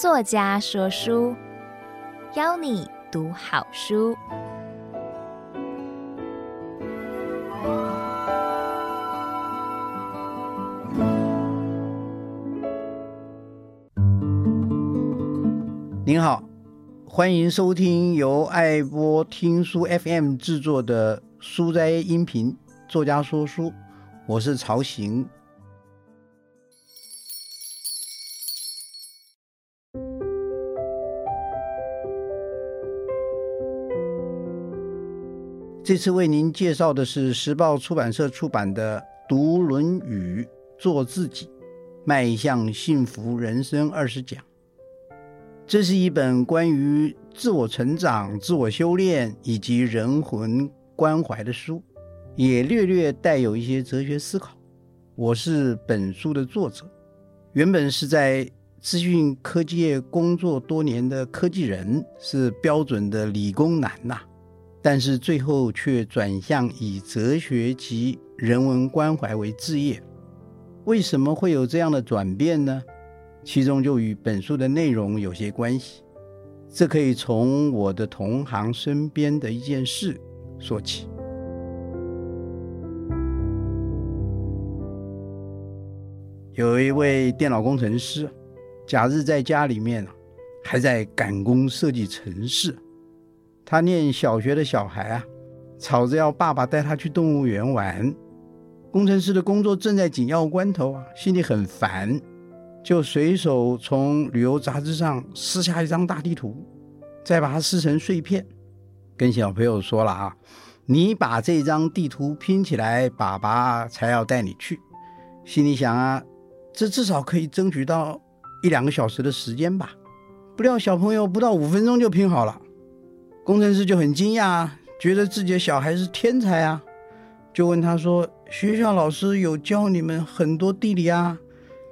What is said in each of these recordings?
作家说书，邀你读好书。您好，欢迎收听由爱播听书 FM 制作的书斋音频作家说书，我是曹行。这次为您介绍的是时报出版社出版的《读论语，做自己，迈向幸福人生二十讲》。这是一本关于自我成长、自我修炼以及人魂关怀的书，也略略带有一些哲学思考。我是本书的作者，原本是在资讯科技业工作多年的科技人，是标准的理工男呐。但是最后却转向以哲学及人文关怀为志业，为什么会有这样的转变呢？其中就与本书的内容有些关系。这可以从我的同行身边的一件事说起。有一位电脑工程师，假日在家里面还在赶工设计程式。他念小学的小孩啊，吵着要爸爸带他去动物园玩。工程师的工作正在紧要关头啊，心里很烦，就随手从旅游杂志上撕下一张大地图，再把它撕成碎片，跟小朋友说了啊：“你把这张地图拼起来，爸爸才要带你去。”心里想啊，这至少可以争取到一两个小时的时间吧。不料小朋友不到五分钟就拼好了。工程师就很惊讶，觉得自己的小孩是天才啊，就问他说：“学校老师有教你们很多地理啊，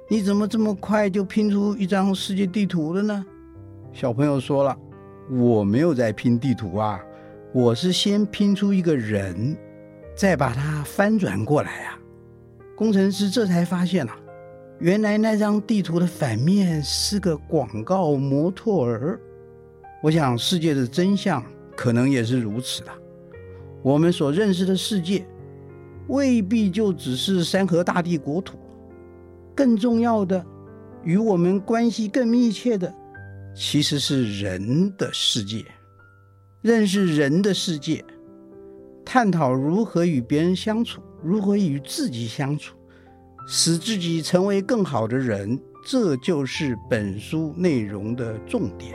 你怎么这么快就拼出一张世界地图了呢？”小朋友说了：“我没有在拼地图啊，我是先拼出一个人，再把它翻转过来啊。”工程师这才发现啊，原来那张地图的反面是个广告模特儿。我想，世界的真相可能也是如此的。我们所认识的世界，未必就只是山河大地国土。更重要的，与我们关系更密切的，其实是人的世界。认识人的世界，探讨如何与别人相处，如何与自己相处，使自己成为更好的人，这就是本书内容的重点。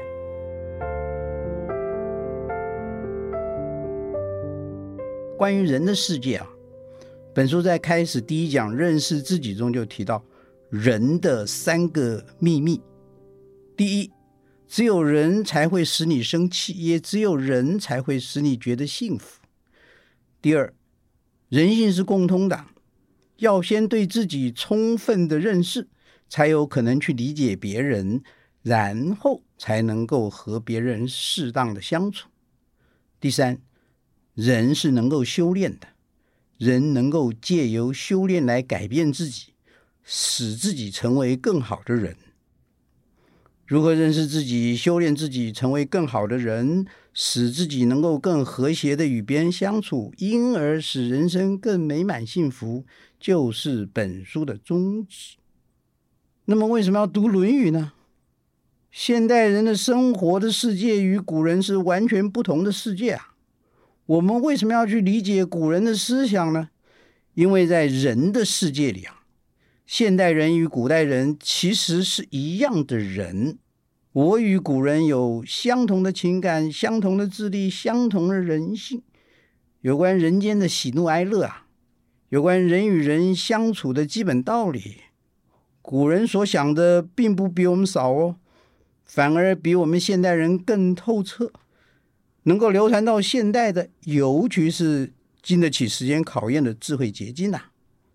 关于人的世界啊，本书在开始第一讲认识自己中就提到人的三个秘密：第一，只有人才会使你生气，也只有人才会使你觉得幸福；第二，人性是共通的，要先对自己充分的认识，才有可能去理解别人，然后才能够和别人适当的相处；第三。人是能够修炼的，人能够借由修炼来改变自己，使自己成为更好的人。如何认识自己、修炼自己，成为更好的人，使自己能够更和谐的与别人相处，因而使人生更美满幸福，就是本书的宗旨。那么，为什么要读《论语》呢？现代人的生活的世界与古人是完全不同的世界啊。我们为什么要去理解古人的思想呢？因为在人的世界里啊，现代人与古代人其实是一样的人。我与古人有相同的情感、相同的智力、相同的人性。有关人间的喜怒哀乐啊，有关人与人相处的基本道理，古人所想的并不比我们少哦，反而比我们现代人更透彻。能够流传到现代的，尤其是经得起时间考验的智慧结晶呐，《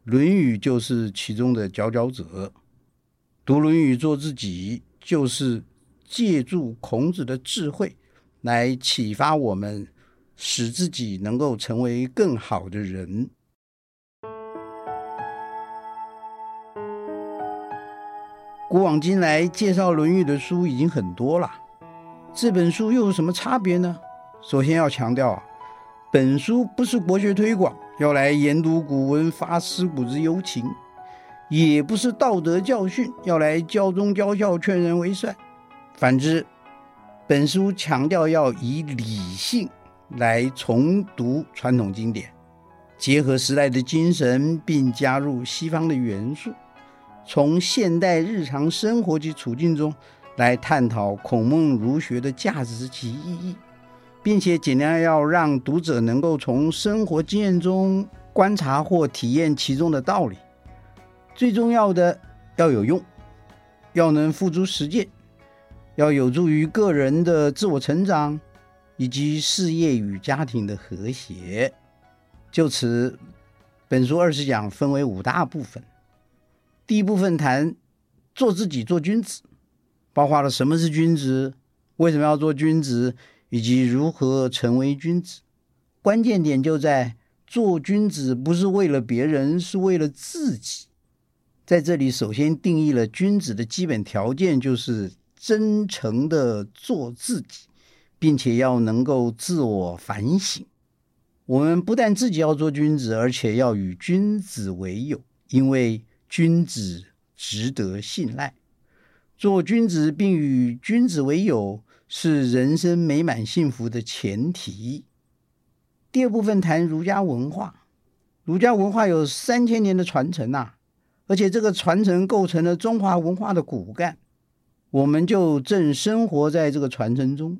论语》就是其中的佼佼者。读《论语》做自己，就是借助孔子的智慧来启发我们，使自己能够成为更好的人。古往今来介绍《论语》的书已经很多了，这本书又有什么差别呢？首先要强调啊，本书不是国学推广，要来研读古文发思古之幽情；也不是道德教训，要来教忠教孝劝人为善。反之，本书强调要以理性来重读传统经典。结合时代的精神，并加入西方的元素，从现代日常生活及处境中来探讨孔孟儒学的价值及意义，并且尽量要让读者能够从生活经验中观察或体验其中的道理。最重要的要有用，要能付诸实践，要有助于个人的自我成长以及事业与家庭的和谐。就此，本书二十讲分为五大部分。第一部分谈做自己、做君子，包括了什么是君子，为什么要做君子，以及如何成为君子。关键点就在做君子不是为了别人，是为了自己。在这里，首先定义了君子的基本条件，就是真诚的做自己，并且要能够自我反省。我们不但自己要做君子，而且要与君子为友，因为君子值得信赖。做君子并与君子为友，是人生美满幸福的前提。第二部分谈儒家文化，儒家文化有三千年的传承呐、而且这个传承构成了中华文化的骨干，我们就正生活在这个传承中。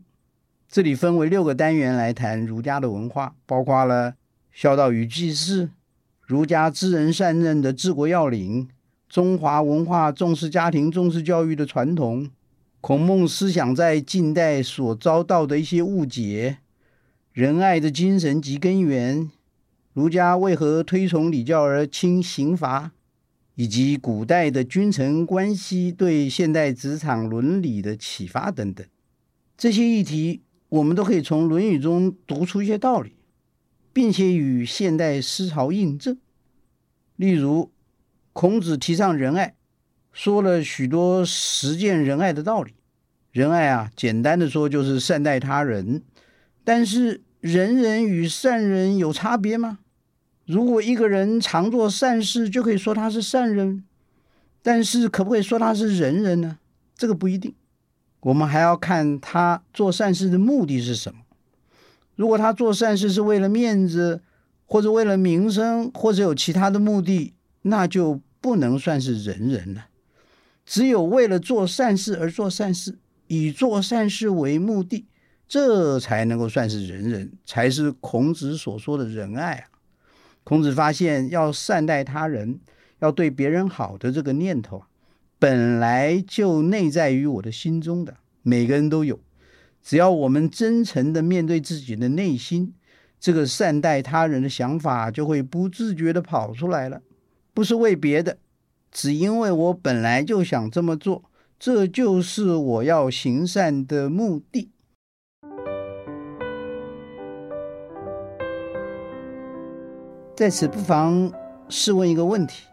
这里分为六个单元来谈儒家的文化，包括了孝道与祭祀、儒家知人善任的治国要领、中华文化重视家庭、重视教育的传统、孔孟思想在近代所遭到的一些误解、仁爱的精神及根源、儒家为何推崇礼教而轻刑罚，以及古代的君臣关系对现代职场伦理的启发等等，这些议题。我们都可以从《论语》中读出一些道理，并且与现代思潮印证。例如，孔子提倡仁爱，说了许多实践仁爱的道理。仁爱啊，简单的说就是善待他人。但是，仁人与善人有差别吗？如果一个人常做善事，就可以说他是善人，但是可不可以说他是仁人呢？这个不一定。我们还要看他做善事的目的是什么。如果他做善事是为了面子，或者为了名声，或者有其他的目的，那就不能算是仁人了。只有为了做善事而做善事，以做善事为目的，这才能够算是仁人，才是孔子所说的仁爱啊。孔子发现要善待他人，要对别人好的这个念头啊。本来就内在于我的心中的，每个人都有。只要我们真诚的面对自己的内心，这个善待他人的想法就会不自觉的跑出来了。不是为别的，只因为我本来就想这么做，这就是我要行善的目的。在此，不妨试问一个问题。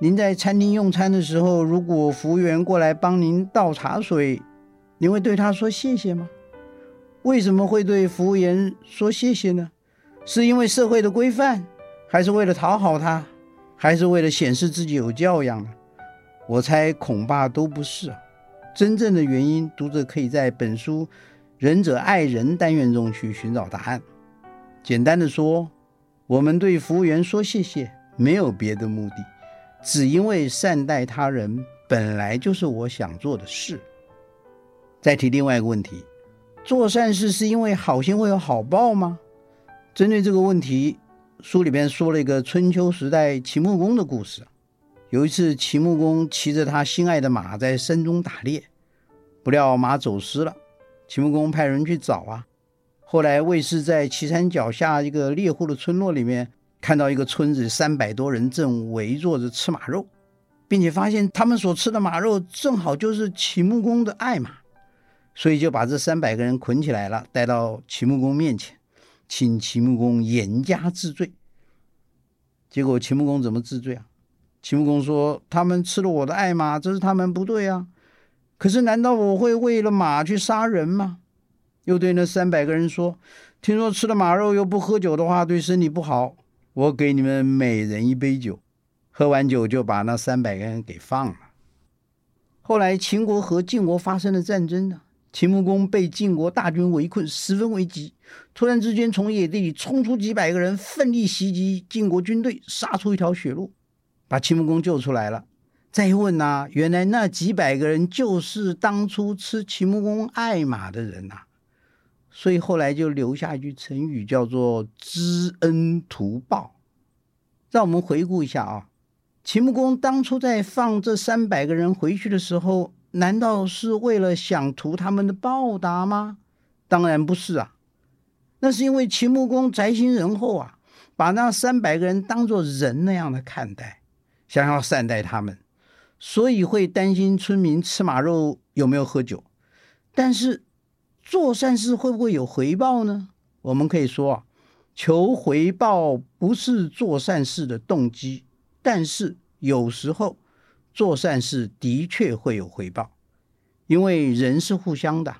您在餐厅用餐的时候，如果服务员过来帮您倒茶水，您会对他说谢谢吗？为什么会对服务员说谢谢呢？是因为社会的规范，还是为了讨好他，还是为了显示自己有教养呢？我猜恐怕都不是啊。真正的原因，读者可以在本书“仁者爱人”单元中去寻找答案。简单的说，我们对服务员说谢谢，没有别的目的。只因为善待他人本来就是我想做的事。再提另外一个问题：做善事是因为好心会有好报吗？针对这个问题，书里边说了一个春秋时代齐穆公的故事。有一次，齐穆公骑着他心爱的马在山中打猎，不料马走失了。齐穆公派人去找啊。后来卫士在岐山脚下一个猎户的村落里面。看到一个村子三百多人正围坐着吃马肉，并且发现他们所吃的马肉正好就是齐穆公的爱马，所以就把这三百个人捆起来了，带到齐穆公面前，请秦穆公严加治罪。结果秦穆公怎么治罪啊？秦穆公说：“他们吃了我的爱马，这是他们不对啊。可是，难道我会为了马去杀人吗？”又对那三百个人说：“听说吃了马肉又不喝酒的话，对身体不好。我给你们每人一杯酒，喝完酒就把那三百个人给放了。”后来，秦国和晋国发生了战争呢。秦穆公被晋国大军围困，十分危急。突然之间，从野地里冲出几百个人，奋力袭击晋国军队，杀出一条血路，把秦穆公救出来了。再一问呐、原来那几百个人就是当初吃秦穆公爱马的人呐、所以后来就留下一句成语，叫做“知恩图报”。让我们回顾一下啊，秦穆公当初在放这三百个人回去的时候。难道是为了想图他们的报答吗？当然不是啊，那是因为秦穆公宅心仁厚啊，把那三百个人当作人那样的看待，想要善待他们，所以会担心村民吃马肉有没有喝酒。但是做善事会不会有回报呢？我们可以说啊，求回报不是做善事的动机，但是有时候。做善事的确会有回报，因为人是互相的。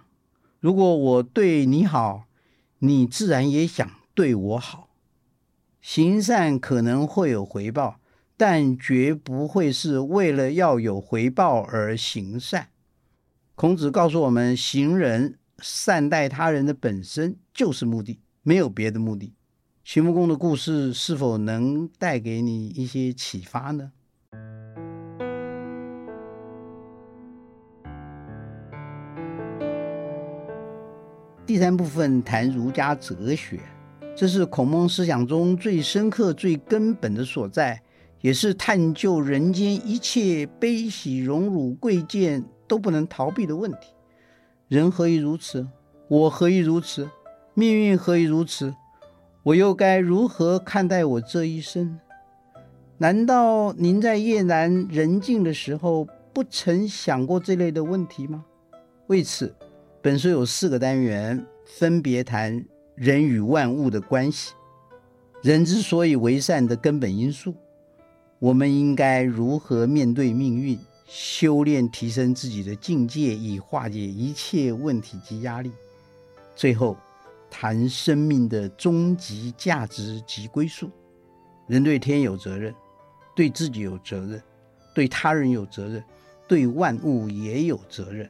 如果我对你好，你自然也想对我好。行善可能会有回报，但绝不会是为了要有回报而行善。孔子告诉我们，行人善待他人的本身就是目的，没有别的目的。秦穆公的故事是否能带给你一些启发呢？第三部分谈儒家哲学，这是孔孟思想中最深刻、最根本的所在，也是探究人间一切悲喜荣辱贵贱都不能逃避的问题。人何以如此？我何以如此？命运何以如此？我又该如何看待我这一生？难道您在夜阑人静的时候，不曾想过这类的问题吗？为此。本书有四个单元，分别谈人与万物的关系，人之所以为善的根本因素，我们应该如何面对命运，修炼提升自己的境界，以化解一切问题及压力。最后，谈生命的终极价值及归宿。人对天有责任，对自己有责任，对他人有责任，对万物也有责任。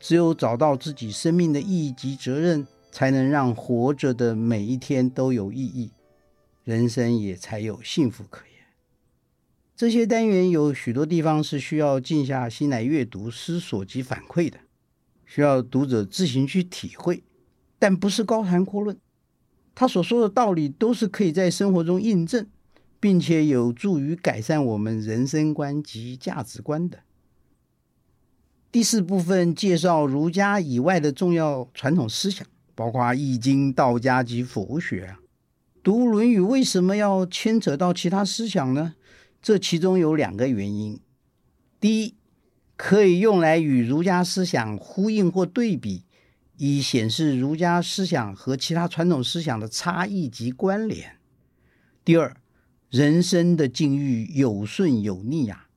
只有找到自己生命的意义及责任，才能让活着的每一天都有意义，人生也才有幸福可言。这些单元有许多地方是需要静下心来阅读、思索及反馈的，需要读者自行去体会，但不是高谈阔论。他所说的道理都是可以在生活中印证，并且有助于改善我们人生观及价值观的。第四部分介绍儒家以外的重要传统思想，包括《易经》、道家及佛学啊。读《论语》为什么要牵扯到其他思想呢？这其中有两个原因：第一，可以用来与儒家思想呼应或对比，以显示儒家思想和其他传统思想的差异及关联；第二，人生的境遇有顺有逆啊，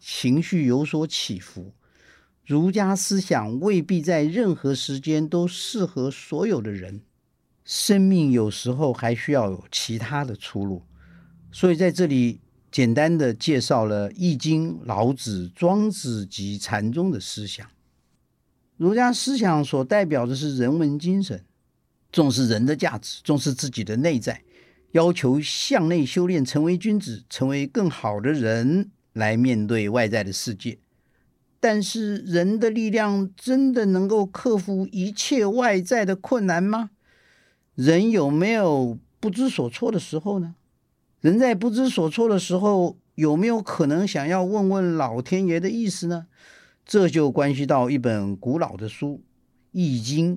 情绪有所起伏。儒家思想未必在任何时间都适合所有的人，生命有时候还需要有其他的出路，所以在这里简单的介绍了《易经》、老子、庄子及禅宗的思想。儒家思想所代表的是人文精神，重视人的价值，重视自己的内在，要求向内修炼，成为君子，成为更好的人，来面对外在的世界。但是人的力量真的能够克服一切外在的困难吗？人有没有不知所措的时候呢？人在不知所措的时候，有没有可能想要问问老天爷的意思呢？这就关系到一本古老的书《易经》，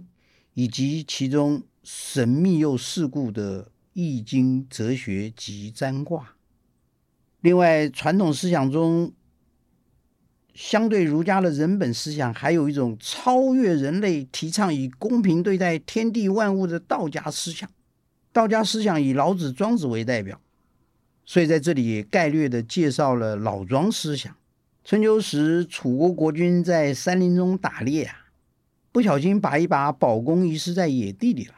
以及其中神秘又世故的《易经》哲学及占卦。另外，传统思想中，相对儒家的人本思想，还有一种超越人类、提倡以公平对待天地万物的道家思想。道家思想以老子、庄子为代表，所以在这里概略地介绍了老庄思想。春秋时，楚国国君在山林中打猎啊，不小心把一把宝弓遗失在野地里了。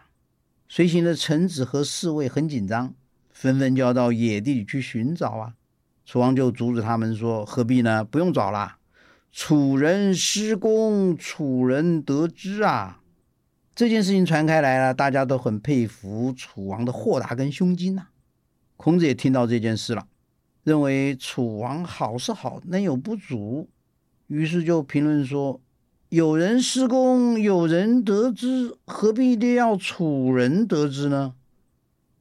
随行的臣子和侍卫很紧张，纷纷就要到野地里去寻找啊。楚王就阻止他们说：“何必呢？不用找了。楚人失公，楚人得之啊。”这件事情传开来了，大家都很佩服楚王的豁达跟胸襟呐、孔子也听到这件事了，认为楚王好是好，能有不足，于是就评论说：“有人失公，有人得之，何必一定要楚人得之呢？”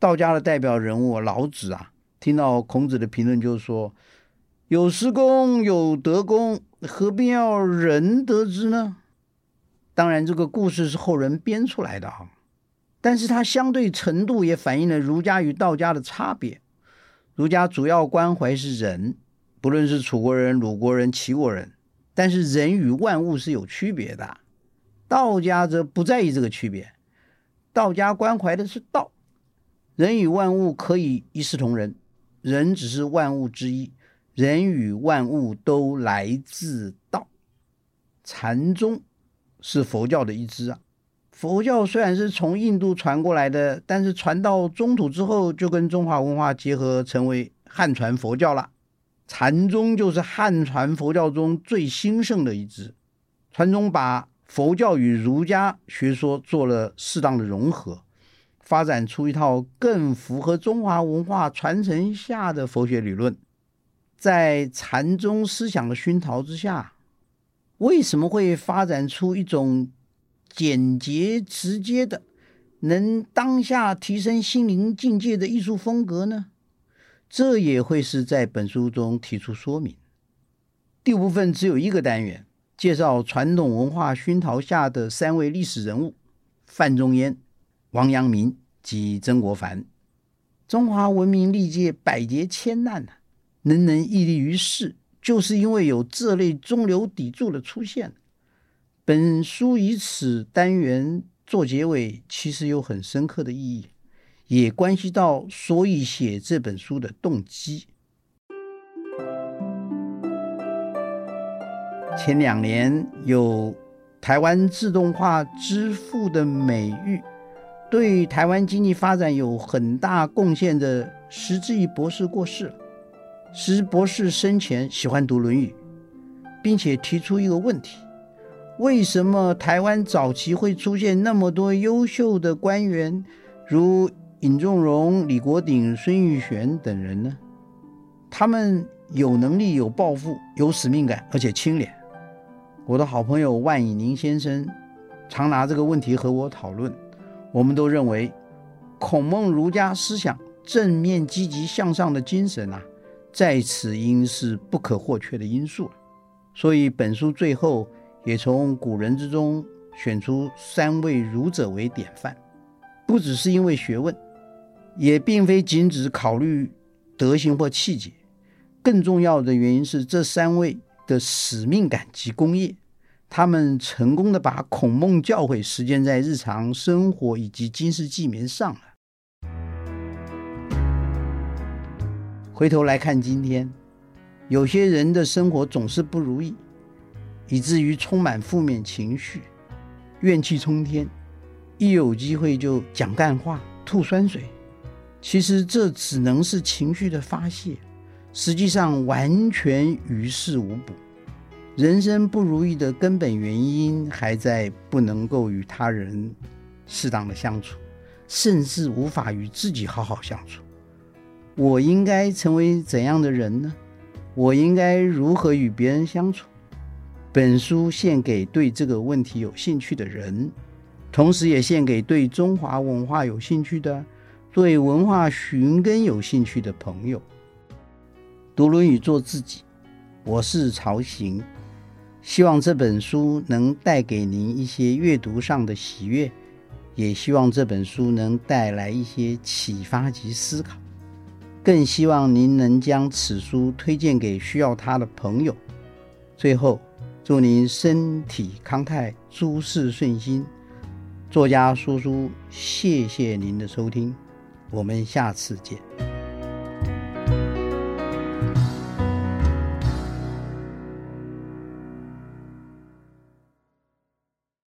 道家的代表人物老子啊，听到孔子的评论，就说：“有失公，有得公，何必要人得知呢？”当然，这个故事是后人编出来的啊。但是它相对程度也反映了儒家与道家的差别。儒家主要关怀是人，不论是楚国人、鲁国人、齐国人，但是人与万物是有区别的。道家则不在意这个区别，道家关怀的是道，人与万物可以一视同仁，人只是万物之一，人与万物都来自道。禅宗是佛教的一支啊。佛教虽然是从印度传过来的，但是传到中土之后，就跟中华文化结合，成为汉传佛教了。禅宗就是汉传佛教中最兴盛的一支。禅宗把佛教与儒家学说做了适当的融合，发展出一套更符合中华文化传承下的佛学理论。在禅宗思想的熏陶之下，为什么会发展出一种简洁直接的，能当下提升心灵境界的艺术风格呢？这也会是在本书中提出说明。第五部分只有一个单元，介绍传统文化熏陶下的三位历史人物：范仲淹、王阳明及曾国藩。中华文明历届百劫千难啊，能能屹立于世，就是因为有这类中流砥柱的出现。本书以此单元做结尾，其实有很深刻的意义，也关系到所以写这本书的动机。前两年有台湾自动化之父的美誉，对台湾经济发展有很大贡献的石志毅博士过世了。石博士生前喜欢读《论语》，并且提出一个问题。为什么台湾早期会出现那么多优秀的官员，如尹仲荣、李国鼎、孙玉璇等人呢？他们有能力、有抱负、有使命感，而且清廉。我的好朋友万以宁先生常拿这个问题和我讨论。我们都认为，孔孟儒家思想正面、积极向上的精神啊，在此应是不可或缺的因素。所以本书最后。也从古人之中选出三位儒者为典范，不只是因为学问，也并非仅只考虑德行或气节，更重要的原因是这三位的使命感及功业，他们成功的把孔孟教诲实践在日常生活以及经世济民上了。回头来看今天，有些人的生活总是不如意。以至于充满负面情绪，怨气冲天，一有机会就讲干话、吐酸水。其实这只能是情绪的发泄，实际上完全于事无补。人生不如意的根本原因还在不能够与他人适当的相处，甚至无法与自己好好相处。我应该成为怎样的人呢？我应该如何与别人相处？本书献给对这个问题有兴趣的人，同时也献给对中华文化有兴趣的、对文化寻根有兴趣的朋友。读《论语》做自己，我是曹行，希望这本书能带给您一些阅读上的喜悦，也希望这本书能带来一些启发及思考，更希望您能将此书推荐给需要它的朋友。最后。祝您身体康泰，诸事顺心。作家叔叔，谢谢您的收听，我们下次见。